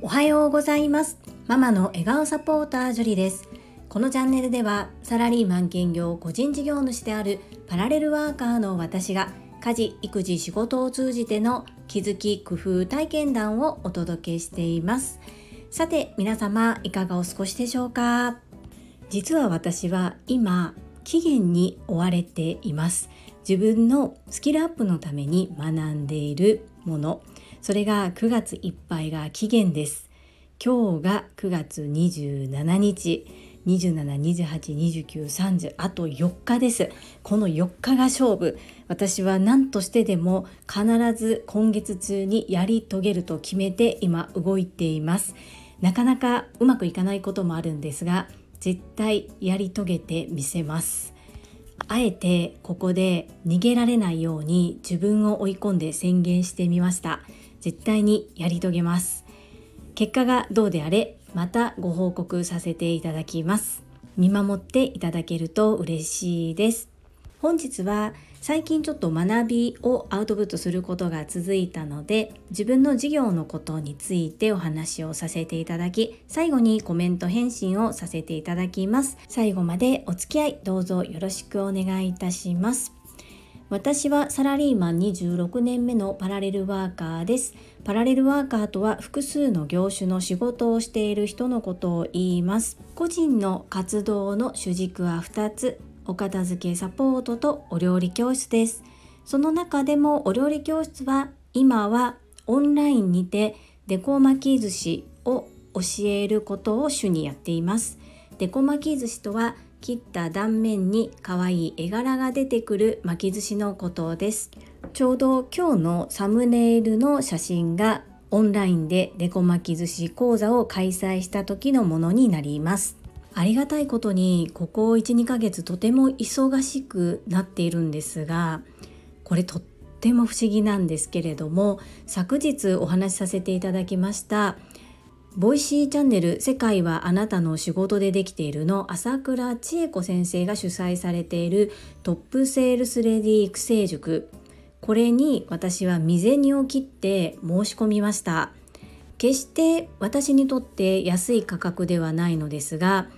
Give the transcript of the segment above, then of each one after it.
おはようございます。ママの笑顔サポータージュリです。このチャンネルではサラリーマン兼業個人事業主であるパラレルワーカーの私が家事育児仕事を通じての気づき工夫体験談をお届けしています。さて皆様いかがお過ごしでしょうか？実は私は今期限に追われています。自分のスキルアップのために学んでいるもの。それが9月いっぱいが期限です。今日が9月27日。27282930あと4日です。この4日が勝負。私は何としてでも必ず今月中にやり遂げると決めて今動いています。なかなかうまくいかないこともあるんですが絶対やり遂げてみせます。あえてここで逃げられないように自分を追い込んで宣言してみました。絶対にやり遂げます。結果がどうであれまたご報告させていただきます。見守っていただけると嬉しいです。本日は最近ちょっと学びをアウトプットすることが続いたので自分の事業のことについてお話をさせていただき最後にコメント返信をさせていただきます最後までお付き合いどうぞよろしくお願いいたします私はサラリーマン26年目のパラレルワーカーです。パラレルワーカーとは複数の業種の仕事をしている人のことを言います。個人の活動の主軸は2つ。お片付けサポートとお料理教室です。その中でもお料理教室は今はオンラインにてデコ巻き寿司を教えることを主にやっています。デコ巻き寿司とは切った断面に可愛い絵柄が出てくる巻き寿司のことですちょうど今日のサムネイルの写真がオンラインでデコ巻き寿司講座を開催した時のものになりますありがたいことにここ12ヶ月とても忙しくなっているんですがこれとっても不思議なんですけれども昨日お話しさせていただきましたVoicy チャンネル「世界はあなたの仕事でできている」の朝倉千恵子先生が主催されているトップセールスレディ育成塾。これに私は身銭を切って申し込みました。決して私にとって安い価格ではないのですが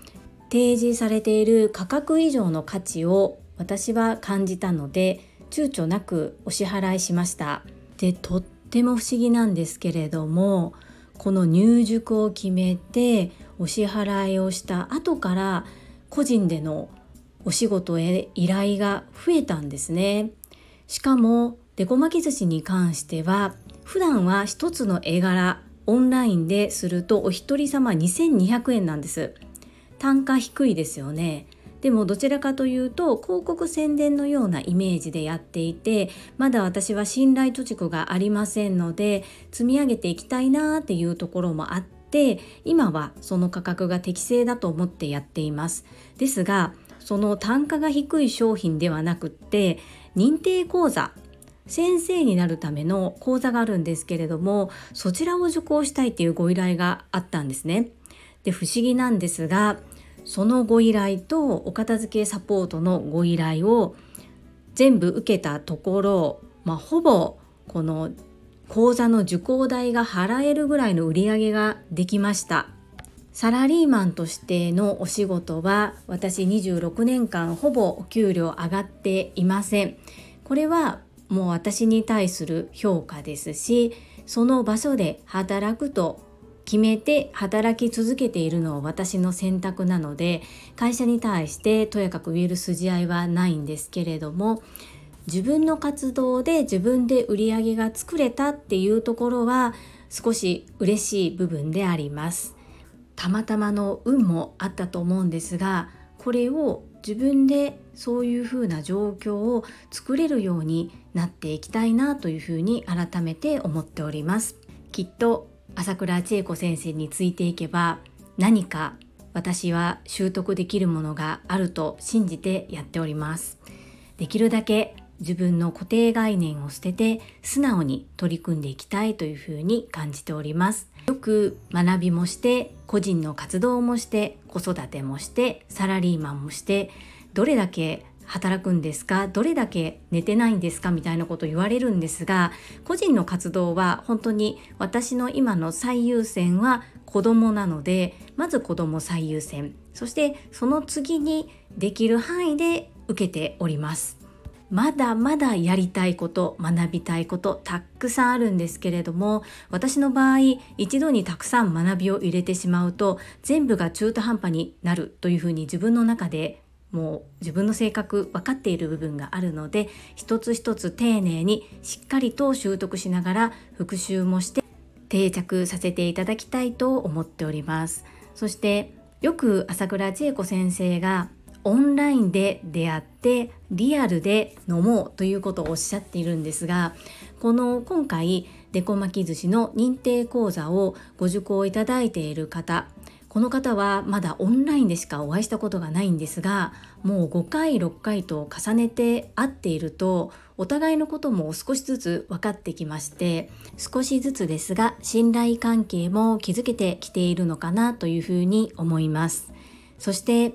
提示されている価格以上の価値を私は感じたので躊躇なくお支払いしました。でとっても不思議なんですけれどもこの入塾を決めてお支払いをした後から個人でのお仕事へ依頼が増えたんですね。しかもデコ巻き寿司に関しては普段は一つの絵柄オンラインでするとお一人様2200円なんです。単価低いですよねでもどちらかというと広告宣伝のようなイメージでやっていてまだ私は信頼貯蓄がありませんので積み上げていきたいなっていうところもあって今はその価格が適正だと思ってやっていますですがその単価が低い商品ではなくって認定講座先生になるための講座があるんですけれどもそちらを受講したいっていうご依頼があったんですね。で不思議なんですがそのご依頼とお片付けサポートのご依頼を全部受けたところ、まあ、ほぼこの講座の受講代が払えるぐらいの売り上げができました。サラリーマンとしてのお仕事は私26年間ほぼお給料上がっていません。これはもう私に対する評価ですしその場所で働くと決めて働き続けているのは私の選択なので会社に対してとやかく言える筋合いはないんですけれども自分の活動で自分で売り上げが作れたっていうところは少し嬉しい部分であります。たまたまの運もあったと思うんですがこれを自分でそういうふうな状況を作れるようになっていきたいなというふうに改めて思っております。きっと朝倉千恵子先生についていけば何か私は習得できるものがあると信じてやっております。できるだけ自分の固定概念を捨てて素直に取り組んでいきたいというふうに感じております。よく学びもして個人の活動もして子育てもしてサラリーマンもしてどれだけ働くんですか？どれだけ寝てないんですか？みたいなこと言われるんですが個人の活動は本当に私の今の最優先は子供なのでまず子供最優先。そしてその次にできる範囲で受けております。まだまだやりたいこと学びたいことたくさんあるんですけれども私の場合一度にたくさん学びを入れてしまうと全部が中途半端になるというふうに自分の中でもう自分の性格分かっている部分があるので一つ一つ丁寧にしっかりと習得しながら復習もして定着させていただきたいと思っております。そしてよく朝倉千恵子先生がオンラインで出会ってリアルで飲もうということをおっしゃっているんですがこの今回デコ巻き寿司の認定講座をご受講いただいている方この方はまだオンラインでしかお会いしたことがないんですがもう5回6回と重ねて会っているとお互いのことも少しずつ分かってきまして少しずつですが信頼関係も築けてきているのかなというふうに思います。そして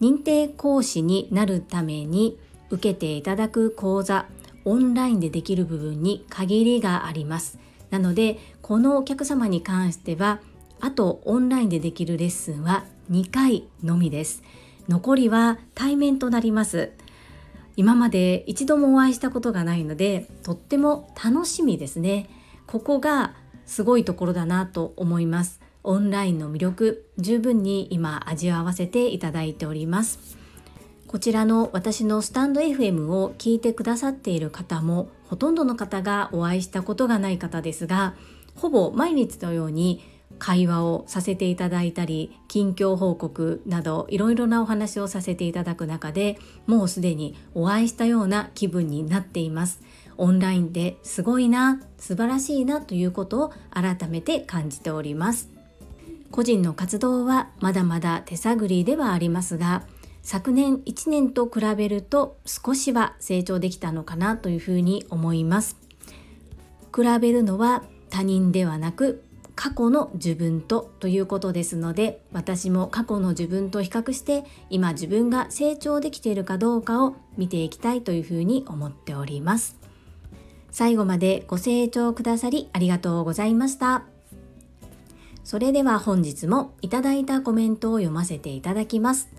認定講師になるために受けていただく講座オンラインでできる部分に限りがあります。なのでこのお客様に関してはあとオンラインでできるレッスンは2回のみです。残りは対面となります。今まで一度もお会いしたことがないのでとっても楽しみですね。ここがすごいところだなと思います。オンラインの魅力十分に今味わわせていただいております。こちらの私のスタンド FM を聞いてくださっている方もほとんどの方がお会いしたことがない方ですがほぼ毎日のように会話をさせていただいたり近況報告などいろいろなお話をさせていただく中でもうすでにお会いしたような気分になっています。オンラインですごいな素晴らしいなということを改めて感じております。個人の活動はまだまだ手探りではありますが昨年1年と比べると少しは成長できたのかなというふうに思います。比べるのは他人ではなく過去の自分とということですので私も過去の自分と比較して今自分が成長できているかどうかを見ていきたいというふうに思っております。最後までご清聴くださりありがとうございました。それでは本日もいただいたコメントを読ませていただきます。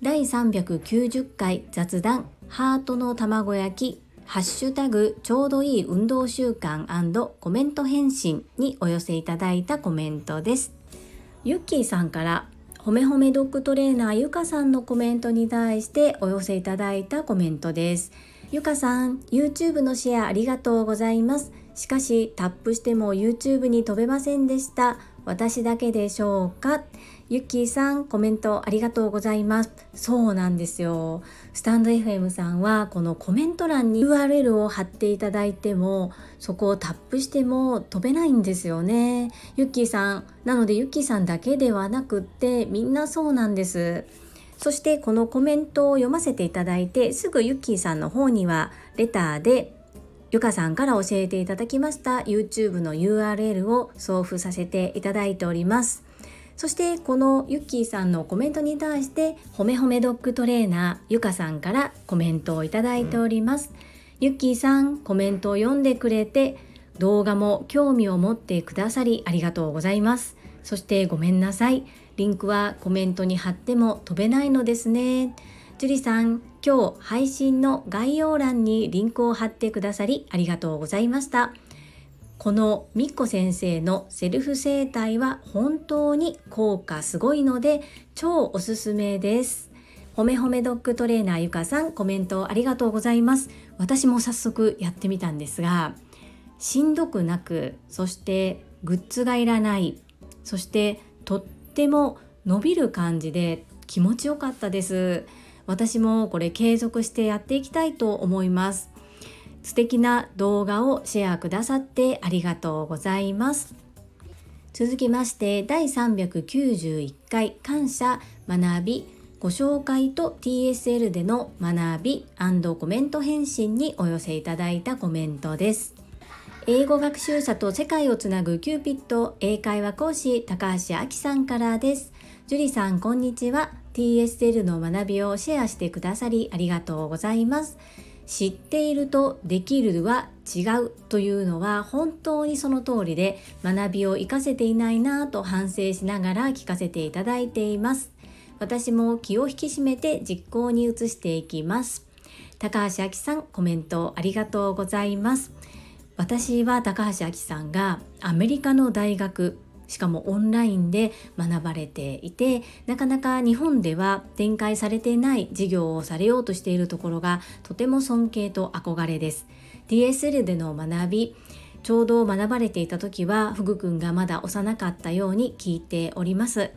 第390回雑談ハートの卵焼きハッシュタグちょうどいい運動習慣コメント返信にお寄せいただいたコメントです。ゆっきーさんからほめほめドッグトレーナーゆかさんのコメントに対してお寄せいただいたコメントです。ゆかさん、YouTube のシェアありがとうございます。しかしタップしても YouTube に飛べませんでした。私だけでしょうか？ゆっきーさんコメントありがとうございます。そうなんですよ。スタンド FM さんはこのコメント欄に URL を貼っていただいてもそこをタップしても飛べないんですよね。ゆっきーさんなのでゆっきーさんだけではなくってみんなそうなんです。そしてこのコメントを読ませていただいてすぐゆっきーさんの方にはレターでゆかさんから教えていただきました YouTube の URL を送付させていただいております。そしてこのゆっきーさんのコメントに対してほめほめドッグトレーナーゆかさんからコメントをいただいております、ゆっきーさんコメントを読んでくれて動画も興味を持ってくださりありがとうございます。そしてごめんなさい。リンクはコメントに貼っても飛べないのですね。樹里さん今日配信の概要欄にリンクを貼ってくださりありがとうございましたこのみっこ先生のセルフ整体は本当に効果すごいので超おすすめです。ほめほめドッグトレーナーゆかさんコメントありがとうございます。私も早速やってみたんですがしんどくなくそしてグッズがいらないそしてとっても伸びる感じで気持ちよかったです。私もこれ継続してやっていきたいと思います。素敵な動画をシェアくださってありがとうございます。続きまして第391回感謝学びご紹介と TSL での学びコメント返信にお寄せいただいたコメントです。英語学習者と世界をつなぐキューピット英会話講師高橋明さんからです。樹里さんこんにちは。TSL の学びをシェアしてくださりありがとうございます知っているとできるは違うというのは本当にその通りで学びを活かせていないなぁと反省しながら聞かせていただいています。私も気を引き締めて実行に移していきます。高橋明さんコメントありがとうございます。私は高橋明さんがアメリカの大学しかもオンラインで学ばれていてなかなか日本では展開されていない事業をされようとしているところがとても尊敬と憧れです。DSL での学びちょうど学ばれていた時はフグくんがまだ幼かったように聞いております。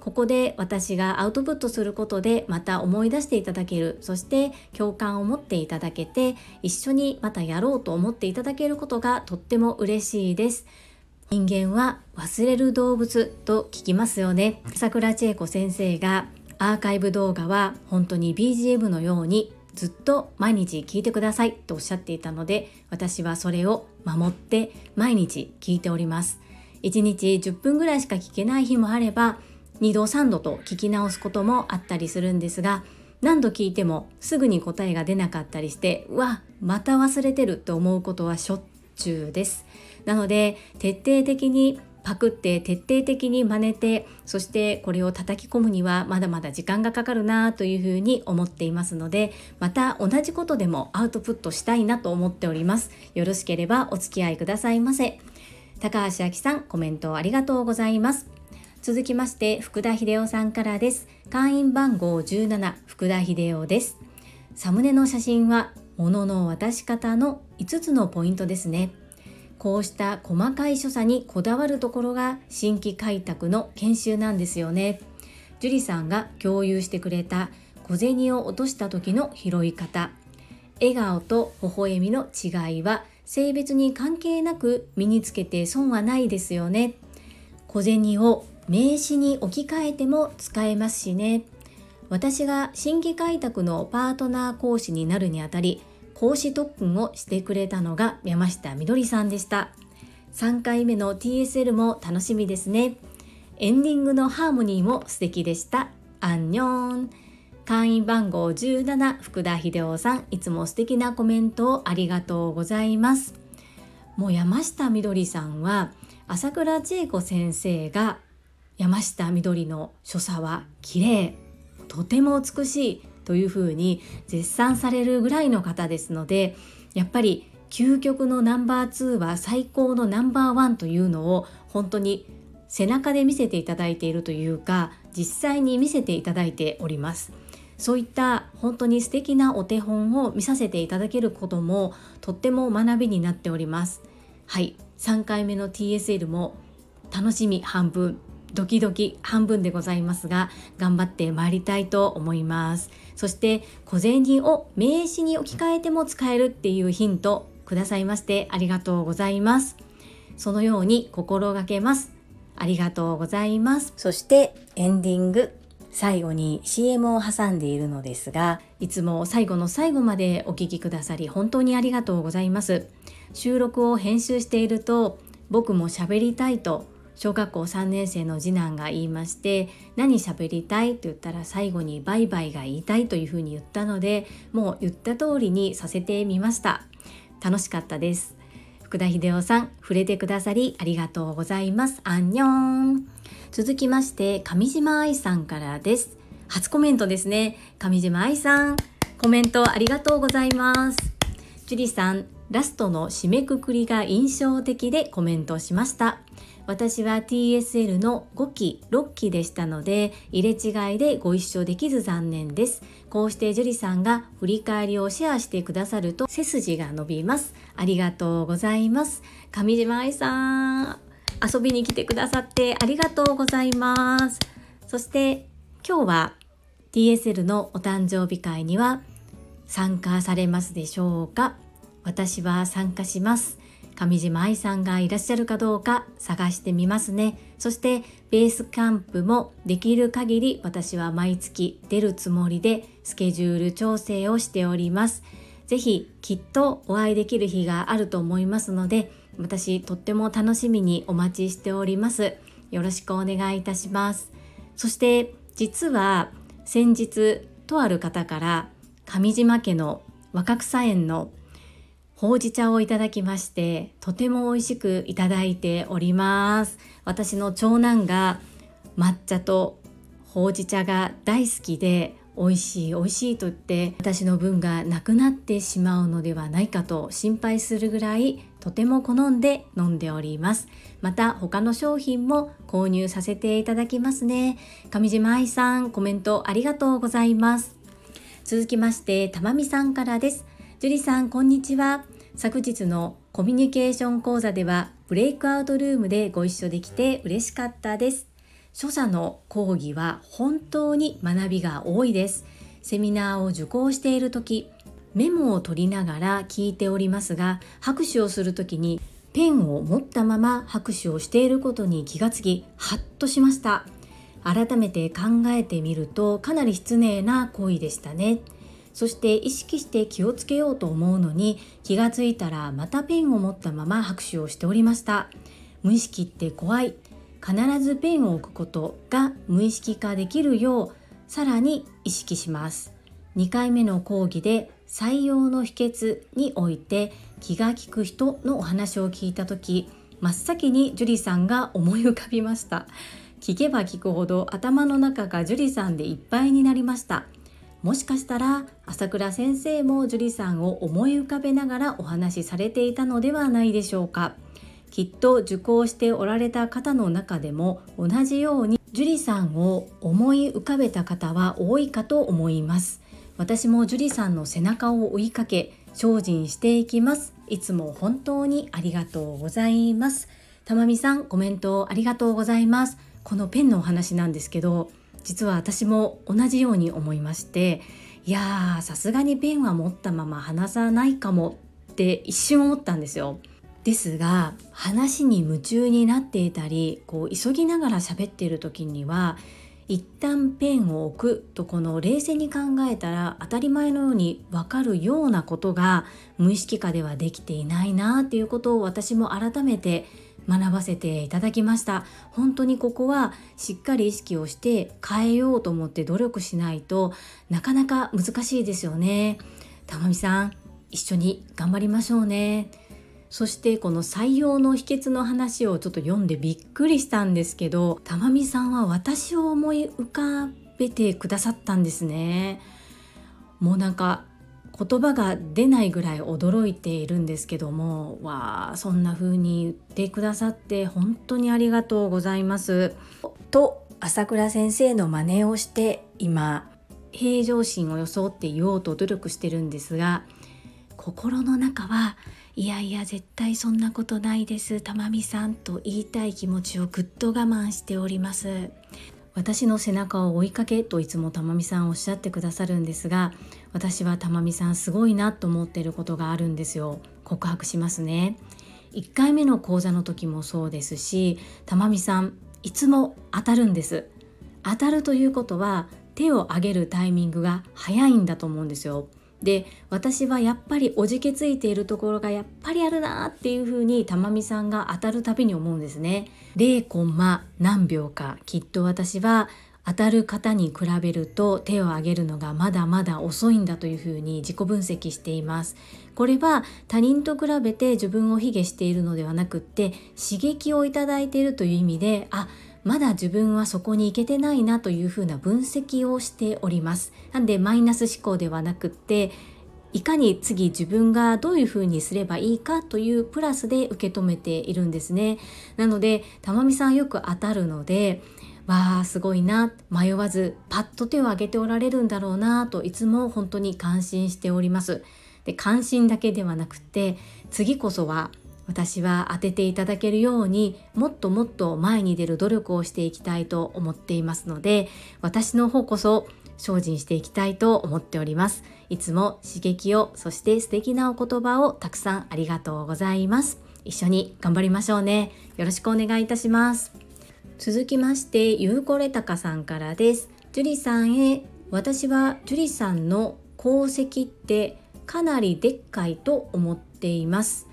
ここで私がアウトプットすることでまた思い出していただける。そして共感を持っていただけて一緒にまたやろうと思っていただけることがとっても嬉しいです。人間は忘れる動物と聞きますよね。桜千恵子先生がアーカイブ動画は本当に BGM のようにずっと毎日聞いてくださいとおっしゃっていたので私はそれを守って毎日聞いております。1日10分ぐらいしか聞けない日もあれば2度3度と聞き直すこともあったりするんですが何度聞いてもすぐに答えが出なかったりしてうわまた忘れてると思うことはしょっちゅうです。なので徹底的にパクって徹底的に真似てそしてこれを叩き込むにはまだまだ時間がかかるなというふうに思っていますのでまた同じことでもアウトプットしたいなと思っております。よろしければお付き合いくださいませ。高橋明さんコメントありがとうございます。続きまして福田秀夫さんからです。会員番号17福田秀夫です。サムネの写真は物の渡し方の5つのポイントですね。こうした細かい所作にこだわるところが新規開拓の研修なんですよね。樹里さんが共有してくれた小銭を落とした時の拾い方笑顔と微笑みの違いは性別に関係なく身につけて損はないですよね。小銭を名詞に置き換えても使えますしね。私が新規開拓のパートナー講師になるにあたり講師特訓をしてくれたのが山下みどりさんでした。3回目の TSL も楽しみですね。エンディングのハーモニーも素敵でした。アンニョン。会員番号17福田秀夫さん。いつも素敵なコメントをありがとうございます。もう山下みどりさんは朝倉千恵子先生が山下みどりの所作は綺麗とても美しいというふうに絶賛されるぐらいの方ですのでやっぱり究極のナンバー2は最高のナンバーワンというのを本当に背中で見せていただいているというか実際に見せていただいております。そういった本当に素敵なお手本を見させていただけることもとっても学びになっております。はい。3回目の TSL も楽しみ半分ドキドキ半分でございますが頑張ってまいりたいと思います。そして小銭を名詞に置き換えても使えるっていうヒントくださいましてありがとうございます。そのように心がけます。ありがとうございます。そしてエンディング。最後に CM を挟んでいるのですがいつも最後の最後までお聴きくださり本当にありがとうございます。収録を編集していると僕も喋りたいと小学校3年生の次男が言いまして何喋りたい？と言ったら最後にバイバイが言いたいというふうに言ったのでもう言った通りにさせてみました。楽しかったです。福田秀夫さん触れてくださりありがとうございます。アンニョン。続きまして上島愛さんからです。初コメントですね。上島愛さんコメントありがとうございます。樹里さんラストの締めくくりが印象的でコメントしました。私は TSL の5期6期でしたので入れ違いでご一緒できず残念です。こうして樹里さんが振り返りをシェアしてくださると背筋が伸びます。ありがとうございます。上島愛さん遊びに来てくださってありがとうございます。そして今日は TSL のお誕生日会には参加されますでしょうか？私は参加します。上島愛さんがいらっしゃるかどうか探してみますね。そしてベースキャンプもできる限り私は毎月出るつもりでスケジュール調整をしております。ぜひきっとお会いできる日があると思いますので私とっても楽しみにお待ちしております。よろしくお願いいたします。そして実は先日とある方から上島家の若草園のほうじ茶をいただきましてとても美味しくいただいております。私の長男が抹茶とほうじ茶が大好きで美味しい美味しいと言って私の分がなくなってしまうのではないかと心配するぐらいとても好んで飲んでおります。また他の商品も購入させていただきますね。上島愛さんコメントありがとうございます。続きましてたまみさんからです。樹里さんこんにちは。昨日のコミュニケーション講座ではブレイクアウトルームでご一緒できて嬉しかったです。書者の講義は本当に学びが多いです。セミナーを受講している時メモを取りながら聞いておりますが拍手をする時にペンを持ったまま拍手をしていることに気がつきハッとしました。改めて考えてみるとかなり失礼な行為でしたね。そして意識して気をつけようと思うのに気がついたらまたペンを持ったまま拍手をしておりました。無意識って怖い。必ずペンを置くことが無意識化できるようさらに意識します。2回目の講義で採用の秘訣において気が利く人のお話を聞いた時真っ先に樹里さんが思い浮かびました。聞けば聞くほど頭の中が樹里さんでいっぱいになりました。もしかしたら朝倉先生も樹里さんを思い浮かべながらお話しされていたのではないでしょうか。きっと受講しておられた方の中でも同じように樹里さんを思い浮かべた方は多いかと思います。私も樹里さんの背中を追いかけ精進していきます。いつも本当にありがとうございます。たまみさんコメントありがとうございます。このペンのお話なんですけど実は私も同じように思いましていやーさすがにペンは持ったまま話さないかもって一瞬思ったんですよ。ですが話に夢中になっていたりこう急ぎながら喋っている時には一旦ペンを置くとこの冷静に考えたら当たり前のように分かるようなことが無意識化ではできていないなっていうことを私も改めて学ばせていただきました。本当にここはしっかり意識をして変えようと思って努力しないとなかなか難しいですよね。たまみさん一緒に頑張りましょうね。そしてこの採用の秘訣の話をちょっと読んでびっくりしたんですけどたまみさんは私を思い浮かべてくださったんですね。もうなんか言葉が出ないぐらい驚いているんですけどもわあそんな風に言ってくださって本当にありがとうございます。と朝倉先生の真似をして今平常心を装って言おうと努力してるんですが心の中はいやいや絶対そんなことないですたまみさんと言いたい気持ちをぐっと我慢しております。私の背中を追いかけといつもたまみさんおっしゃってくださるんですが私はたまみさんすごいなと思っていることがあるんですよ。告白しますね。1回目の講座の時もそうですしたまみさんいつも当たるんです。当たるということは手を挙げるタイミングが早いんだと思うんですよ。で私はやっぱりおじけついているところがやっぱりあるなっていうふうに玉美さんが当たるたびに思うんですね。0コンマ何秒かきっと私は当たる方に比べると手を挙げるのがまだまだ遅いんだというふうに自己分析しています。これは他人と比べて自分を卑下しているのではなくって刺激をいただいているという意味であまだ自分はそこに行けてないなというふうな分析をしております。なんでマイナス思考ではなくっていかに次自分がどういうふうにすればいいかというプラスで受け止めているんですね。なのでたまみさんよく当たるのでわあすごいな迷わずパッと手を挙げておられるんだろうなといつも本当に感心しております。で関心だけではなくて次こそは私は当てていただけるようにもっともっと前に出る努力をしていきたいと思っていますので私の方こそ精進していきたいと思っております。いつも刺激をそして素敵なお言葉をたくさんありがとうございます。一緒に頑張りましょうね。よろしくお願いいたします。続きましてゆうこれたかさんからです。樹里さんへ。私は樹里さんの功績ってかなりでっかいと思っています。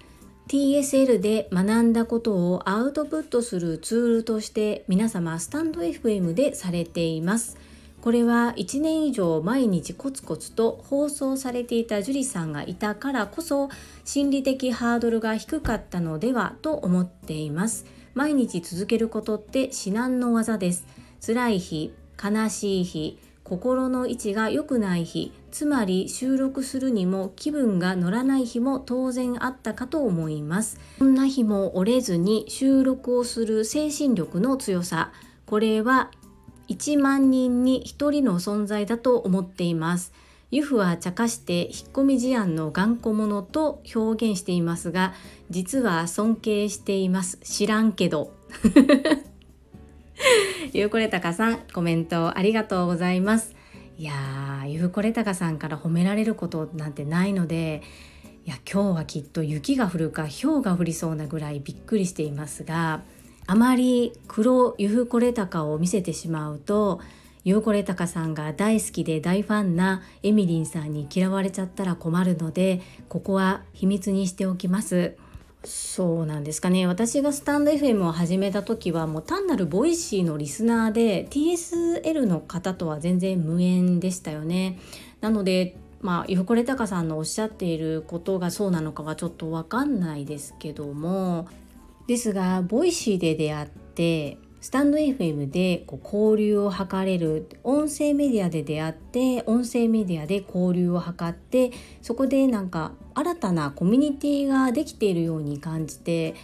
TSL で学んだことをアウトプットするツールとして皆様スタンド FM でされています。これは1年以上毎日コツコツと放送されていた樹里さんがいたからこそ心理的ハードルが低かったのではと思っています。毎日続けることって至難の技です。辛い日悲しい日心の位置が良くない日つまり収録するにも気分が乗らない日も当然あったかと思います。そんな日も折れずに収録をする精神力の強さこれは1万人に1人の存在だと思っています。ユフは茶化して引っ込み思案の頑固者と表現していますが実は尊敬しています。知らんけど。ゆうこれたかさんコメントありがとうございます。いやーゆうこれたかさんから褒められることなんてないのでいや今日はきっと雪が降るか氷が降りそうなぐらいびっくりしていますがあまり黒ユフコレタカを見せてしまうとユーコレタカさんが大好きで大ファンなエミリンさんに嫌われちゃったら困るのでここは秘密にしておきます。そうなんですかね。私がスタンド FM を始めた時はもう単なる Voicy のリスナーで TSL の方とは全然無縁でしたよね。なのでまあゆうこれたかさんのおっしゃっていることがそうなのかはちょっと分かんないですけども。ですが Voicy で出会ってスタンド FM でこう交流を図れる音声メディアで出会って音声メディアで交流を図ってそこでなんか新たなコミュニティができているように感じて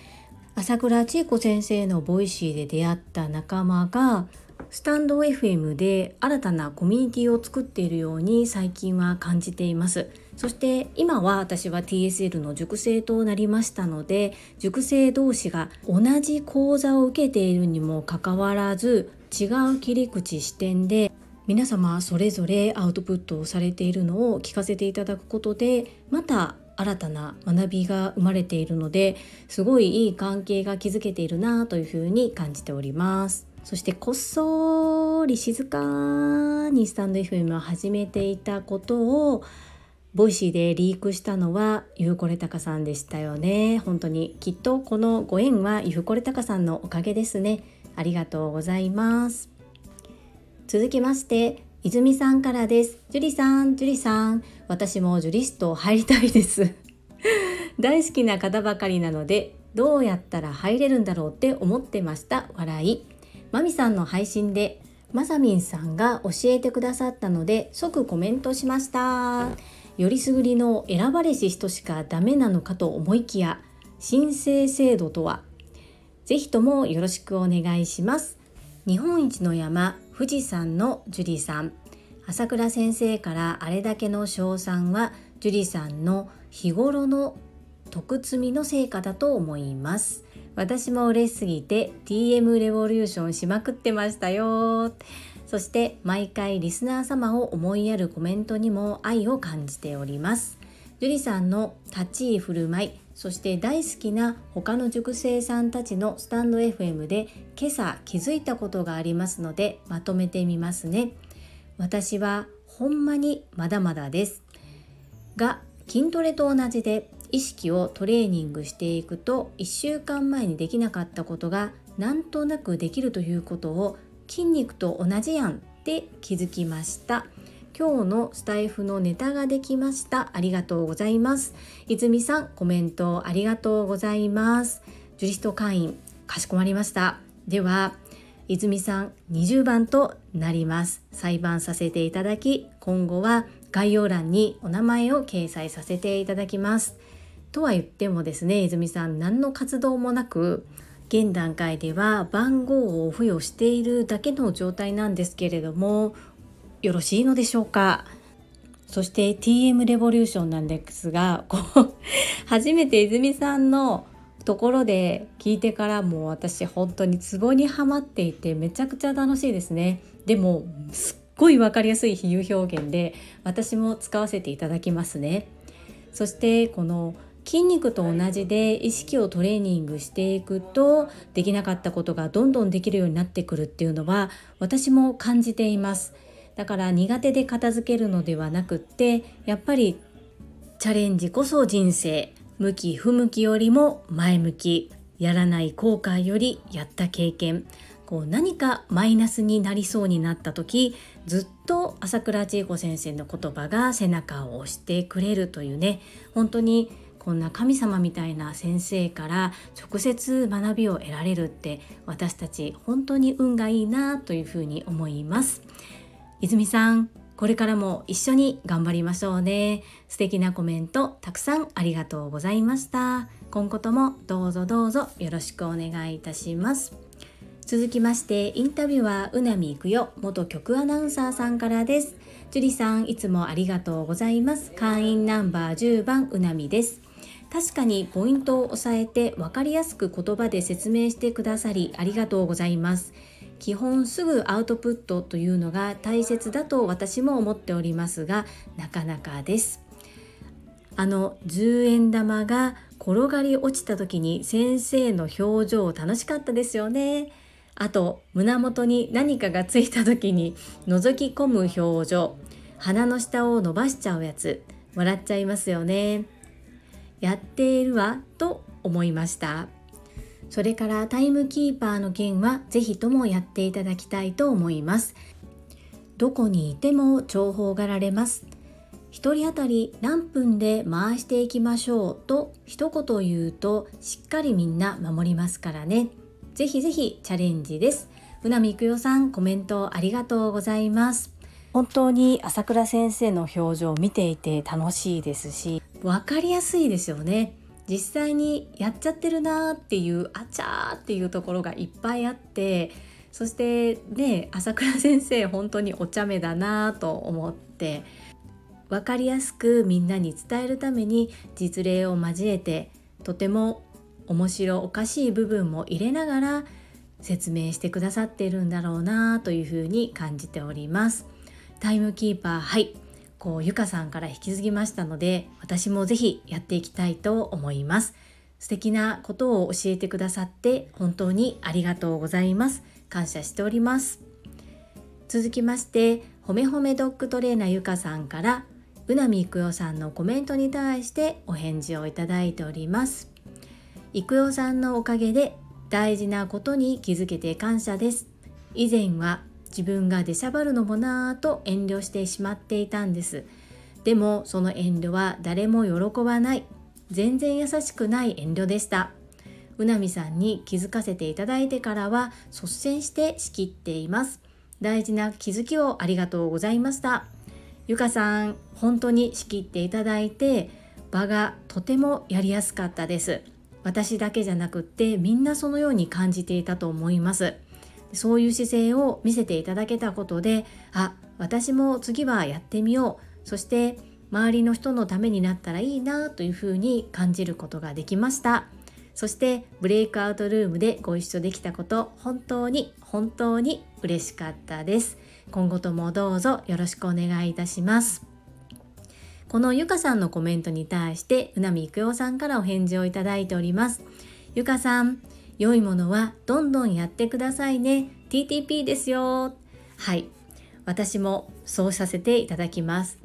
朝倉千恵子先生の Voicy で出会った仲間がスタンド FM で新たなコミュニティを作っているように最近は感じています。そして今は私は TSL の塾生となりましたので塾生同士が同じ講座を受けているにもかかわらず違う切り口視点で皆様それぞれアウトプットをされているのを聞かせていただくことでまた新たな学びが生まれているのですごいいい関係が築けているなというふうに感じております。そしてこっそり静かにスタンド FM を始めていたことを Voicy でリークしたのはゆうこれたかさんでしたよね。本当に。きっとこのご縁はゆうこれたかさんのおかげですね。ありがとうございます。続きまして泉さんからです。ジュリさんジュリさん。私もジュリスト入りたいです。大好きな方ばかりなのでどうやったら入れるんだろうって思ってました。笑い。マミさんの配信でまさみんさんが教えてくださったので即コメントしました。よりすぐりの選ばれし人しかダメなのかと思いきや申請制度とはぜひともよろしくお願いします。日本一の山富士山の樹里さん。朝倉先生からあれだけの賞賛は樹里さんの日頃の徳積みの成果だと思います。私も嬉しすぎて TM レボリューションしまくってましたよそして毎回リスナー様を思いやるコメントにも愛を感じております。樹里さんの立ち居振る舞いそして大好きな他の塾生さんたちのスタンド FM で今朝気づいたことがありますのでまとめてみますね。私はほんまにまだまだです。が筋トレと同じで意識をトレーニングしていくと1週間前にできなかったことがなんとなくできるということを筋肉と同じやんって気づきました。今日のスタイフのネタができました。ありがとうございます。泉さんコメントありがとうございます。ジュリスト会員かしこまりました。では泉さん20番となります。裁判させていただき今後は概要欄にお名前を掲載させていただきます。とは言ってもですね泉さん何の活動もなく現段階では番号を付与しているだけの状態なんですけれどもよろしいのでしょうか。そして TM レボリューションなんですがこう 初めて泉さんのところで聞いてからもう私本当にツボにはまっていてめちゃくちゃ楽しいですね。でもすっごい分かりやすい比喩表現で私も使わせていただきますね。そしてこの筋肉と同じで意識をトレーニングしていくとできなかったことがどんどんできるようになってくるっていうのは私も感じています。だから苦手で片付けるのではなくってやっぱりチャレンジこそ人生向き不向きよりも前向きやらない後悔よりやった経験。こう何かマイナスになりそうになった時ずっと朝倉千恵子先生の言葉が背中を押してくれるというね本当にこんな神様みたいな先生から直接学びを得られるって私たち本当に運がいいなというふうに思います。泉さんこれからも一緒に頑張りましょうね。素敵なコメントたくさんありがとうございました。今後ともどうぞどうぞよろしくお願いいたします。続きましてインタビューはうなみいくよ元局アナウンサーさんからです。樹里さんいつもありがとうございます。会員ナンバー10番うなみです。確かにポイントを押さえて分かりやすく言葉で説明してくださりありがとうございます。基本すぐアウトプットというのが大切だと私も思っておりますがなかなかです。あの10円玉が転がり落ちた時に先生の表情楽しかったですよね。あと胸元に何かがついた時に覗き込む表情。鼻の下を伸ばしちゃうやつ。笑っちゃいますよね。やっているわと思いました。それからタイムキーパーの件はぜひともやっていただきたいと思います。どこにいても重宝がられます。1人当たり何分で回していきましょうと一言言うとしっかりみんな守りますからね。ぜひぜひチャレンジです。船見育代さんコメントありがとうございます。本当に朝倉先生の表情を見ていて楽しいですし分かりやすいですよね実際にやっちゃってるなーっていうあちゃーっていうところがいっぱいあってそしてね朝倉先生本当にお茶目だなと思って分かりやすくみんなに伝えるために実例を交えてとても面白おかしい部分も入れながら説明してくださっているんだろうなというふうに感じております。タイムキーパーはい。こうゆかさんから引き継ぎましたので私もぜひやっていきたいと思います。素敵なことを教えてくださって本当にありがとうございます。感謝しております。続きましてほめほめドッグトレーナーゆかさんからうなみいくよさんのコメントに対してお返事をいただいております。いくよさんのおかげで大事なことに気づけて感謝です。以前は自分が出しゃばるのもなぁと遠慮してしまっていたんです。でもその遠慮は誰も喜ばない。全然優しくない遠慮でした。うなみさんに気づかせていただいてからは率先して仕切っています。大事な気づきをありがとうございました。ゆかさん本当に仕切っていただいて場がとてもやりやすかったです。私だけじゃなくってみんなそのように感じていたと思います。そういう姿勢を見せていただけたことであ私も次はやってみよう。そして周りの人のためになったらいいなというふうに感じることができました。そしてブレイクアウトルームでご一緒できたこと本当に本当に嬉しかったです。今後ともどうぞよろしくお願いいたします。このゆかさんのコメントに対してうなみいくよさんからお返事をいただいております。ゆかさん良いものはどんどんやってくださいね。TTP ですよ。はい。私もそうさせていただきます。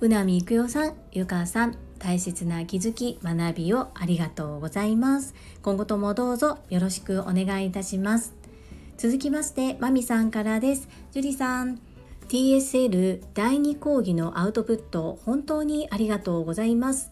うなみいくよさんゆかさん大切な気づき学びをありがとうございます。今後ともどうぞよろしくお願いいたします。続きましてまみさんからです。樹里さん TSL 第2講義のアウトプット本当にありがとうございます。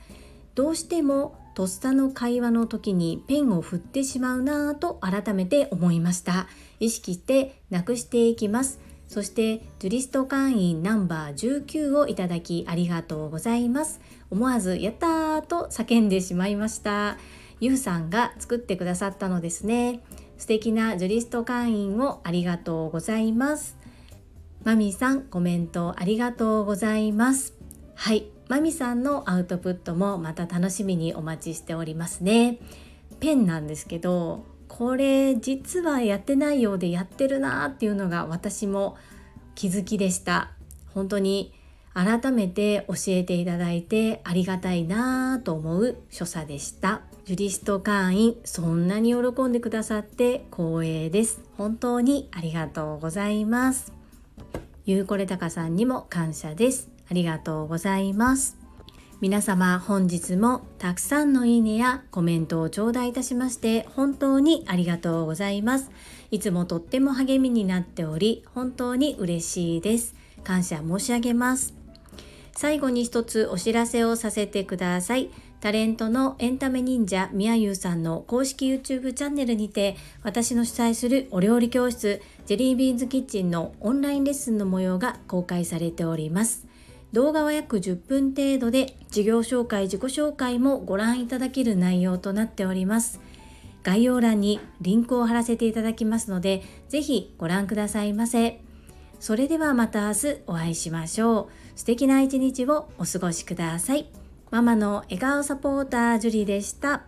どうしてもとっさの会話の時にペンを振ってしまうなぁと改めて思いました。意識してなくしていきます。そしてジュリスト会員ナンバー19をいただきありがとうございます。思わずやったーと叫んでしまいました。ゆうさんが作ってくださったのですね。素敵なジュリスト会員をありがとうございます。マミさんコメントありがとうございます。はい。マミさんのアウトプットもまた楽しみにお待ちしておりますね。ペンなんですけどこれ実はやってないようでやってるなーっていうのが私も気づきでした。本当に改めて教えていただいてありがたいなと思う所作でした。ジュリスト会員そんなに喜んでくださって光栄です。本当にありがとうございます。ゆうこれたかさんにも感謝です。ありがとうございます。皆様本日もたくさんのいいねやコメントを頂戴いたしまして本当にありがとうございます。いつもとっても励みになっており本当に嬉しいです。感謝申し上げます。最後に一つお知らせをさせてください。タレントのエンタメ忍者みやゆうさんの公式 YouTube チャンネルにて私の主催するお料理教室ジェリービーンズキッチンのオンラインレッスンの模様が公開されております。動画は約10分程度で事業紹介自己紹介もご覧いただける内容となっております。概要欄にリンクを貼らせていただきますのでぜひご覧くださいませ。それではまた明日お会いしましょう。素敵な一日をお過ごしください。ママの笑顔サポータージュリでした。